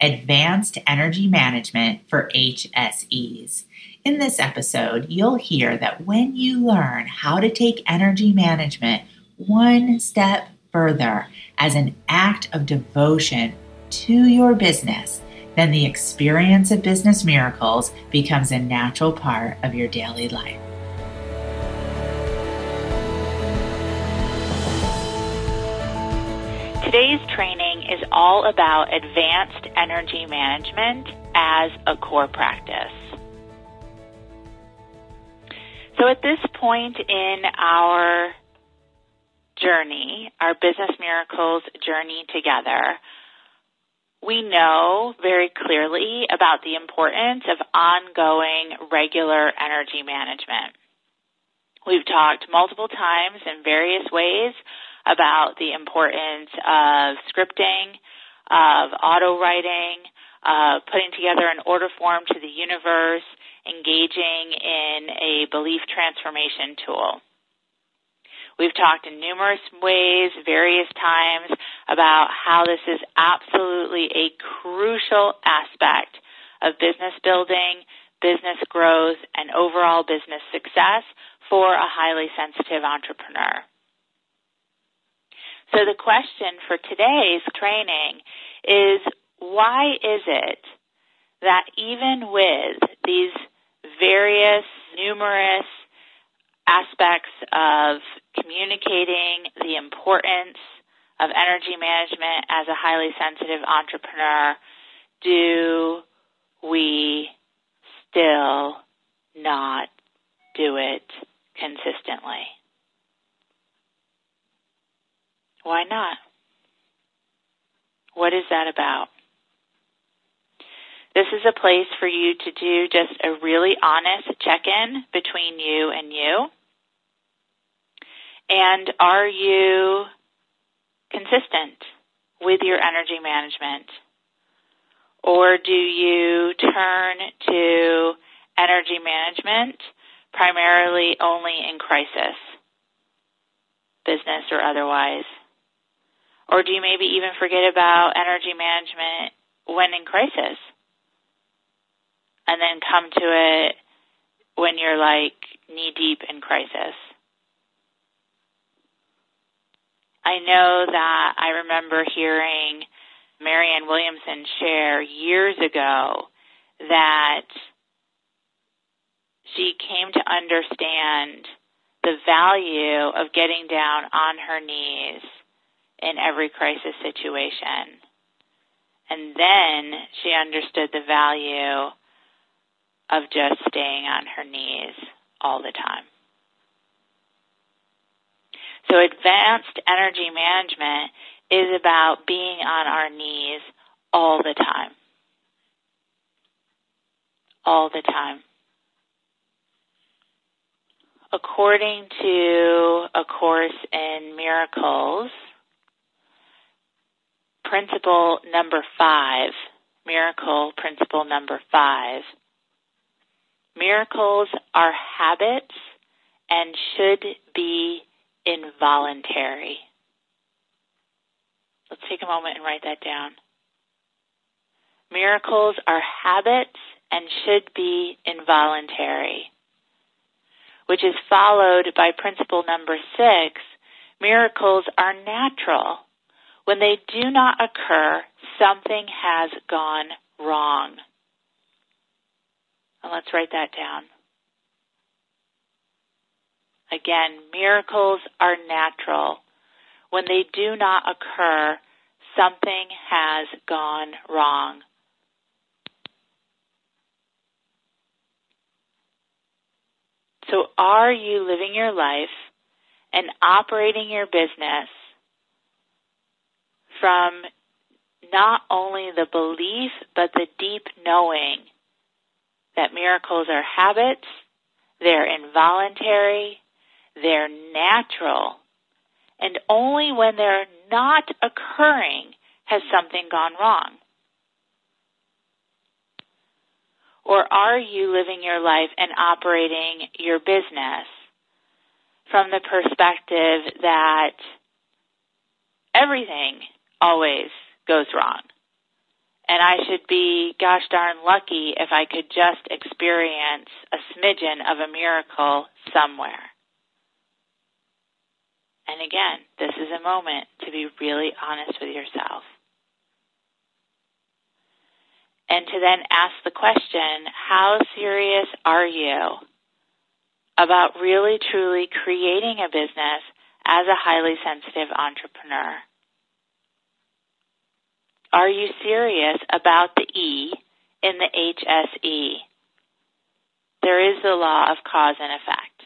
Advanced Energy Management for HSEs. In this episode, you'll hear that when you learn how to take energy management one step further as an act of devotion to your business, then the experience of business miracles becomes a natural part of your daily life. Today's training is all about advanced energy management as a core practice. So, at this point in our journey, our Business Miracles journey together, we know very clearly about the importance of ongoing regular energy management. We've talked multiple times in various ways about the importance of scripting, of auto writing, of putting together an order form to the universe, engaging in a belief transformation tool. We've talked in numerous ways, various times, about how this is absolutely a crucial aspect of business building, business growth, and overall business success for a highly sensitive entrepreneur. So the question for today's training is why is it that even with these various, numerous aspects of communicating the importance of energy management as a highly sensitive entrepreneur, do we still not do it consistently? Why not? What is that about? This is a place for you to do just a really honest check in between you and you. And are you consistent with your energy management? Or do you turn to energy management primarily only in crisis, business or otherwise? Or do you maybe even forget about energy management when in crisis? And then come to it when you're like knee deep in crisis. I know that I remember hearing Marianne Williamson share years ago that she came to understand the value of getting down on her knees in every crisis situation. And then she understood the value of just staying on her knees all the time. So, advanced energy management is about being on our knees all the time. All the time. According to A Course in Miracles, principle number five, miracle principle number five. Miracles are habits and should be involuntary. Let's take a moment and write that down. Miracles are habits and should be involuntary, which is followed by principle number six. Miracles are natural when they do not occur, something has gone wrong. And let's write that down. Again, miracles are natural. When they do not occur, something has gone wrong. So, are you living your life and operating your business from not only the belief, but the deep knowing that miracles are habits, they're involuntary, they're natural, and only when they're not occurring has something gone wrong. Or are you living your life and operating your business from the perspective that everything always goes wrong? And I should be gosh darn lucky if I could just experience a smidgen of a miracle somewhere. And again, this is a moment to be really honest with yourself. And to then ask the question how serious are you about really truly creating a business as a highly sensitive entrepreneur? Are you serious about the E in the HSE? There is the law of cause and effect.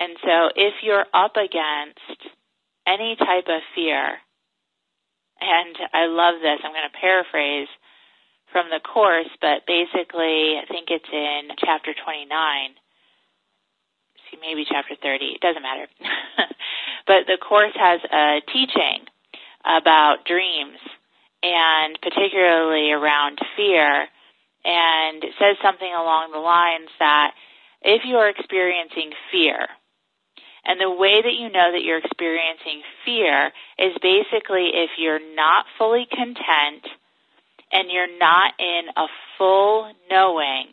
And so if you're up against any type of fear, and I love this, I'm going to paraphrase from the course, but basically, I think it's in chapter 29. Maybe chapter 30. It doesn't matter. but the course has a teaching about dreams, and particularly around fear. And it says something along the lines that if you are experiencing fear, and the way that you know that you're experiencing fear is basically if you're not fully content and you're not in a full knowing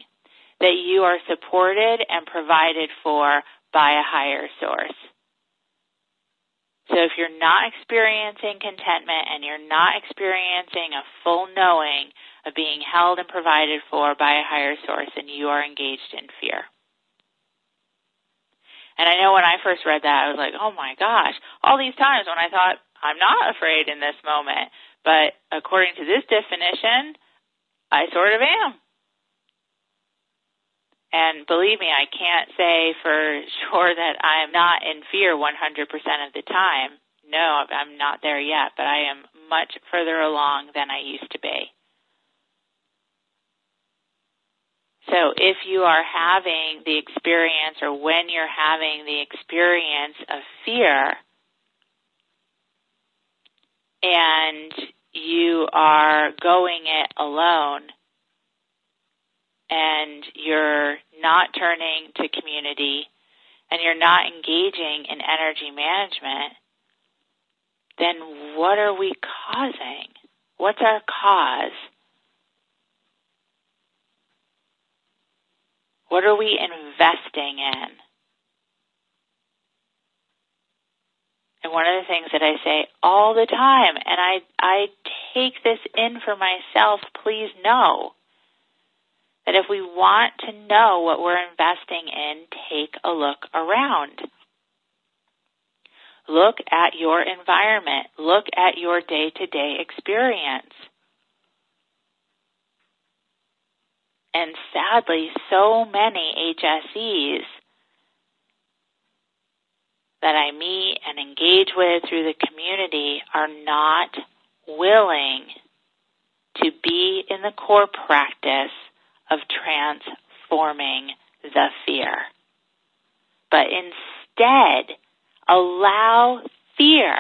that you are supported and provided for by a higher source. So if you're not experiencing contentment and you're not experiencing a full knowing of being held and provided for by a higher source, then you are engaged in fear. And I know when I first read that, I was like, oh my gosh, all these times when I thought, I'm not afraid in this moment. But according to this definition, I sort of am. And believe me, I can't say for sure that I'm not in fear 100% of the time. No, I'm not there yet, but I am much further along than I used to be. So if you are having the experience or when you're having the experience of fear and you are going it alone and you're not turning to community and you're not engaging in energy management, then what are we causing? What's our cause? What are we investing in? And one of the things that I say all the time, and I, I take this in for myself, please know that if we want to know what we're investing in, take a look around. Look at your environment. Look at your day to day experience. And sadly, so many HSEs that I meet and engage with through the community are not willing to be in the core practice of transforming the fear. But instead, allow fear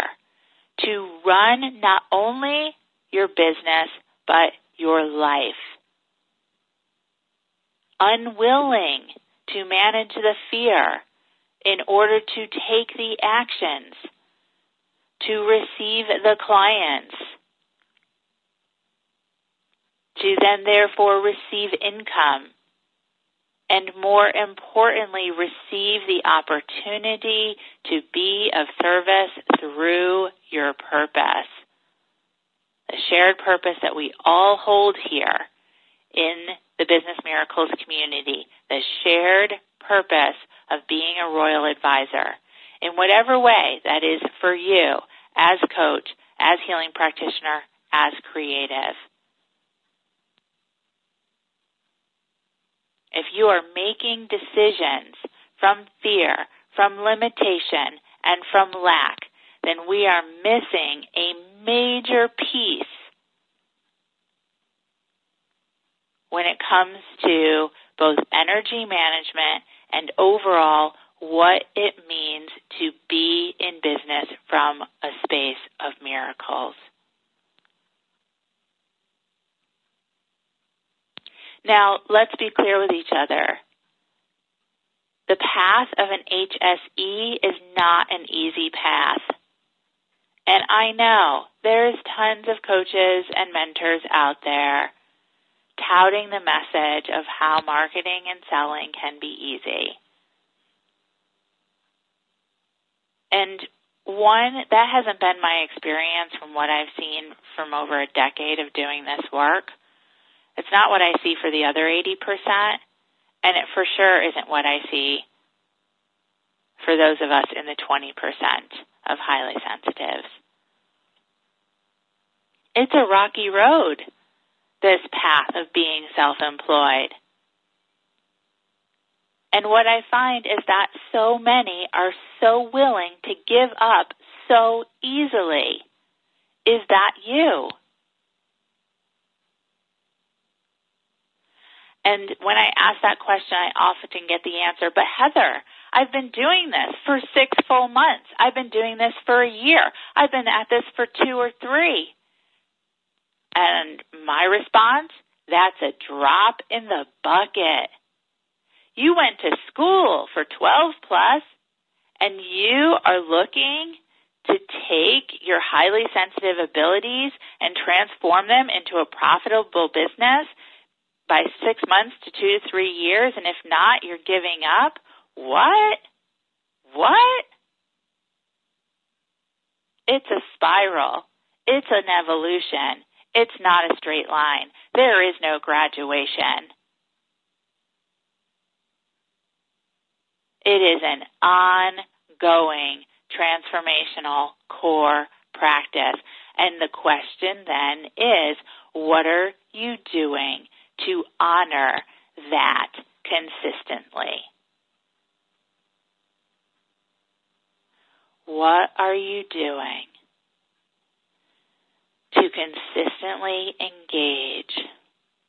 to run not only your business, but your life unwilling to manage the fear in order to take the actions to receive the clients, to then therefore receive income, and more importantly, receive the opportunity to be of service through your purpose. The shared purpose that we all hold here in the Business Miracles community, the shared purpose of being a royal advisor in whatever way that is for you as coach, as healing practitioner, as creative. If you are making decisions from fear, from limitation, and from lack, then we are missing a major piece when it comes to both energy management and overall what it means to be in business from a space of miracles. Now, let's be clear with each other. The path of an HSE is not an easy path. And I know there's tons of coaches and mentors out there touting the message of how marketing and selling can be easy. And one, that hasn't been my experience from what I've seen from over a decade of doing this work. It's not what I see for the other 80%, and it for sure isn't what I see for those of us in the 20% of highly sensitives. It's a rocky road, this path of being self employed. And what I find is that so many are so willing to give up so easily. Is that you? And when I ask that question, I often get the answer, but Heather, I've been doing this for six full months. I've been doing this for a year. I've been at this for two or three. And my response, that's a drop in the bucket. You went to school for 12 plus and you are looking to take your highly sensitive abilities and transform them into a profitable business by six months to two to three years, and if not, you're giving up? What? What? It's a spiral. It's an evolution. It's not a straight line. There is no graduation. It is an ongoing transformational core practice. And the question then is, what are you doing to honor that consistently. What are you doing to consistently engage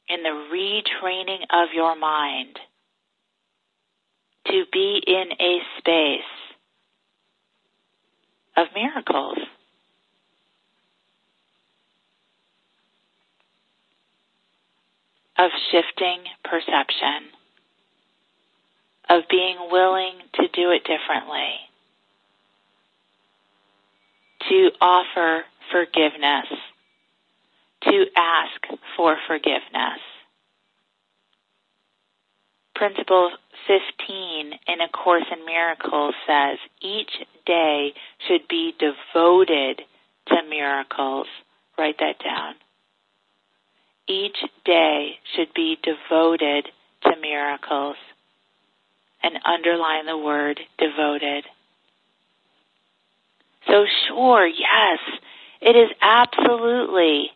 in the retraining of your mind to be in a space of miracles? Of shifting perception, of being willing to do it differently, to offer forgiveness, to ask for forgiveness. Principle 15 in A Course in Miracles says each day should be devoted to miracles. Write that down each day should be devoted to miracles. And underline the word devoted. So, sure, yes, it is absolutely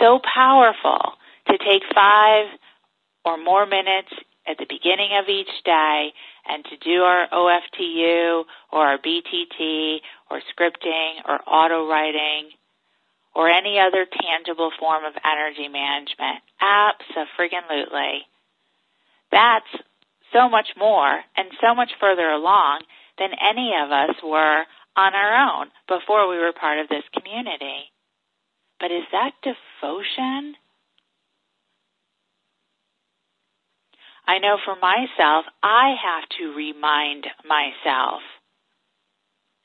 so powerful to take five or more minutes at the beginning of each day and to do our OFTU or our BTT or scripting or auto writing or any other tangible form of energy management. Absolutely. That's so much more and so much further along than any of us were on our own before we were part of this community. But is that devotion? I know for myself, I have to remind myself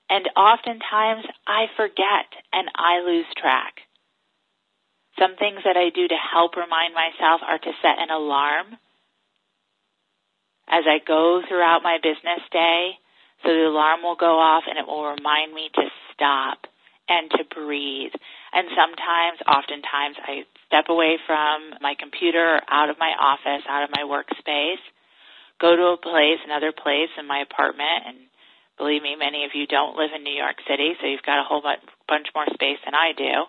and oftentimes I forget and I lose track. Some things that I do to help remind myself are to set an alarm as I go throughout my business day. So the alarm will go off and it will remind me to stop and to breathe. And sometimes, oftentimes, I step away from my computer out of my office, out of my workspace, go to a place, another place in my apartment, and Believe me, many of you don't live in New York City, so you've got a whole bunch more space than I do.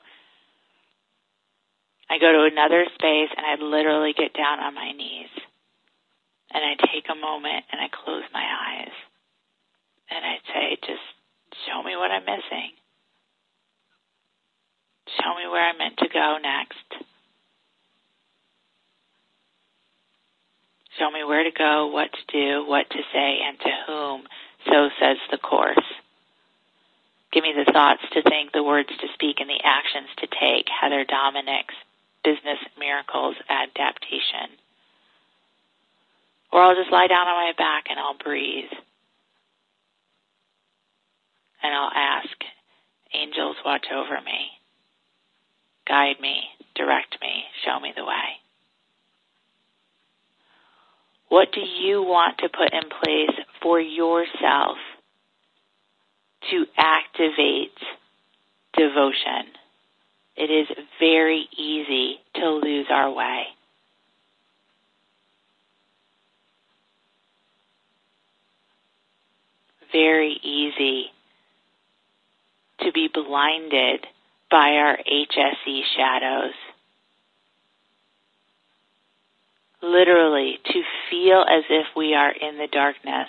I go to another space and I literally get down on my knees. And I take a moment and I close my eyes. And I say, just show me what I'm missing. Show me where I'm meant to go next. Show me where to go, what to do, what to say, and to whom. So says the Course. Give me the thoughts to think, the words to speak, and the actions to take. Heather Dominick's Business Miracles Adaptation. Or I'll just lie down on my back and I'll breathe. And I'll ask, angels watch over me, guide me, direct me, show me the way. What do you want to put in place for yourself to activate devotion? It is very easy to lose our way. Very easy to be blinded by our HSE shadows. Literally, to feel as if we are in the darkness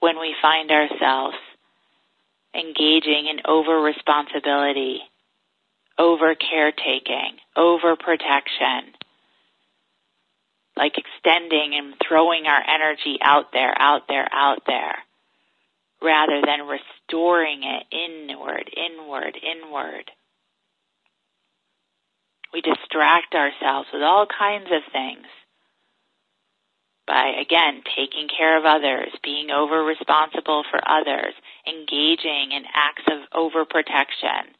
when we find ourselves engaging in over responsibility, over caretaking, over protection, like extending and throwing our energy out there, out there, out there, rather than restoring it inward, inward, inward. We distract ourselves with all kinds of things by, again, taking care of others, being over responsible for others, engaging in acts of overprotection,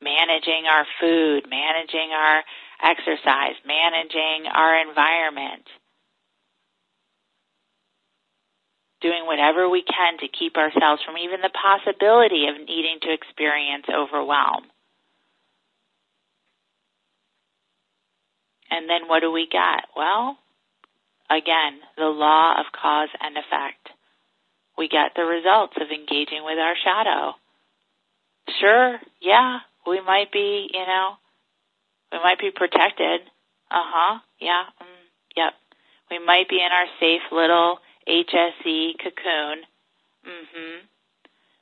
managing our food, managing our exercise, managing our environment, doing whatever we can to keep ourselves from even the possibility of needing to experience overwhelm. And then what do we get? Well, again, the law of cause and effect. We get the results of engaging with our shadow. Sure, yeah, we might be, you know, we might be protected. Uh huh, yeah, mm, yep. We might be in our safe little HSE cocoon. Mm hmm.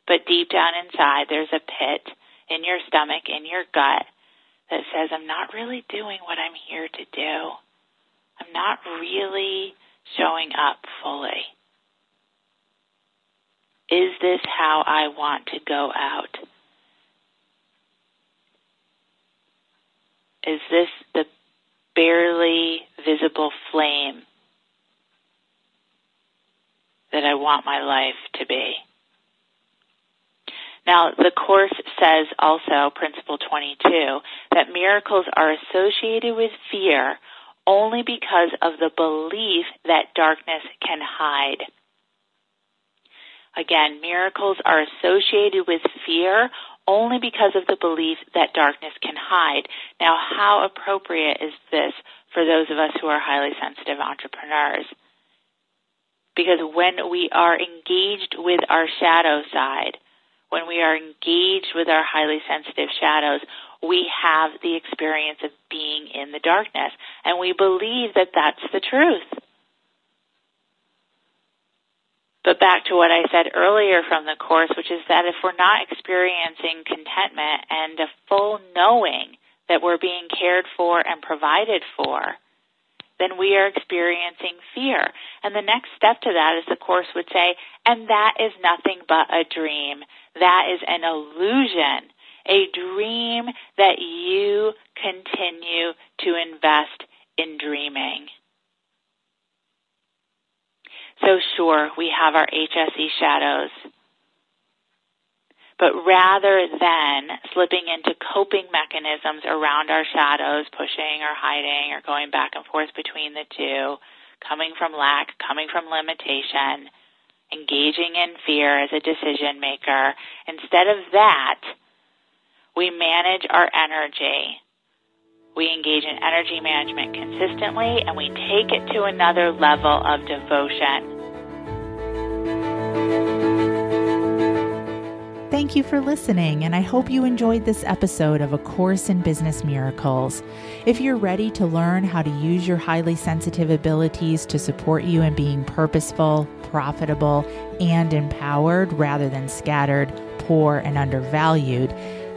But deep down inside, there's a pit in your stomach, in your gut, that says, I'm not really doing what I'm here to do. Not really showing up fully. Is this how I want to go out? Is this the barely visible flame that I want my life to be? Now, the Course says also, Principle 22, that miracles are associated with fear only because of the belief that darkness can hide. Again, miracles are associated with fear only because of the belief that darkness can hide. Now, how appropriate is this for those of us who are highly sensitive entrepreneurs? Because when we are engaged with our shadow side, when we are engaged with our highly sensitive shadows, we have the experience of being in the darkness. And we believe that that's the truth. But back to what I said earlier from the Course, which is that if we're not experiencing contentment and a full knowing that we're being cared for and provided for, then we are experiencing fear. And the next step to that is the Course would say, and that is nothing but a dream. That is an illusion, a dream that you continue to invest in dreaming. So, sure, we have our HSE shadows. But rather than slipping into coping mechanisms around our shadows, pushing or hiding or going back and forth between the two, coming from lack, coming from limitation, engaging in fear as a decision maker, instead of that, we manage our energy. We engage in energy management consistently and we take it to another level of devotion. Thank you for listening, and I hope you enjoyed this episode of A Course in Business Miracles. If you're ready to learn how to use your highly sensitive abilities to support you in being purposeful, profitable, and empowered rather than scattered, poor, and undervalued,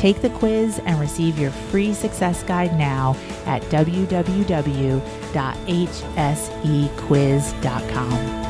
Take the quiz and receive your free success guide now at www.hsequiz.com.